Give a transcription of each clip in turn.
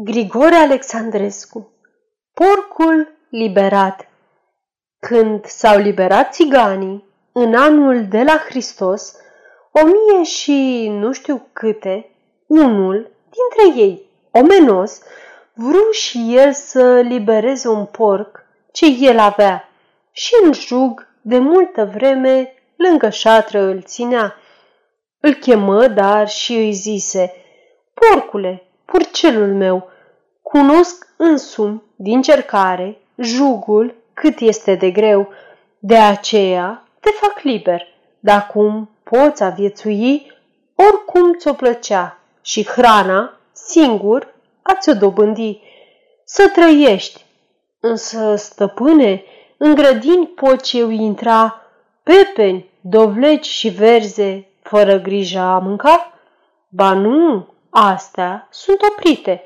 Grigore Alexandrescu Porcul liberat Când s-au liberat țiganii, în anul de la Hristos, o mie și nu știu câte, unul dintre ei, omenos, vru și el să libereze un porc ce el avea și în jug de multă vreme lângă șatră îl ținea. Îl chemă, dar și îi zise, Porcule, purcelul meu, cunosc însumi din cercare jugul cât este de greu, de aceea te fac liber, dar cum poți aviețui, oricum ți-o plăcea și hrana, singur, a ți-o dobândi. Să trăiești, însă, stăpâne, în grădini poți eu intra, pepeni, dovleci și verze, fără grijă a mânca? Ba nu, astea sunt oprite.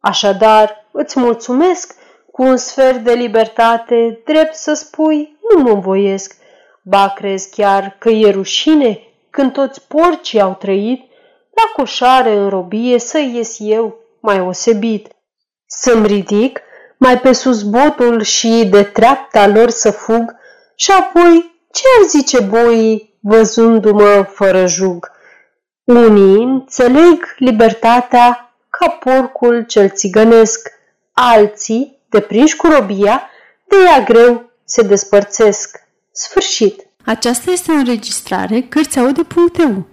Așadar, îți mulțumesc cu un sfert de libertate, drept să spui, nu mă învoiesc. Ba, crezi chiar că e rușine când toți porcii au trăit la coșare în robie să ies eu mai osebit. Să-mi ridic mai pe sus botul și de treapta lor să fug și apoi ce ar zice boii văzându-mă fără jug? Unii înțeleg libertatea ca porcul cel țigănesc, alții, deprinși cu robia, de ea greu se despărțesc. Sfârșit. Aceasta este o înregistrare Cărțiaude.eu.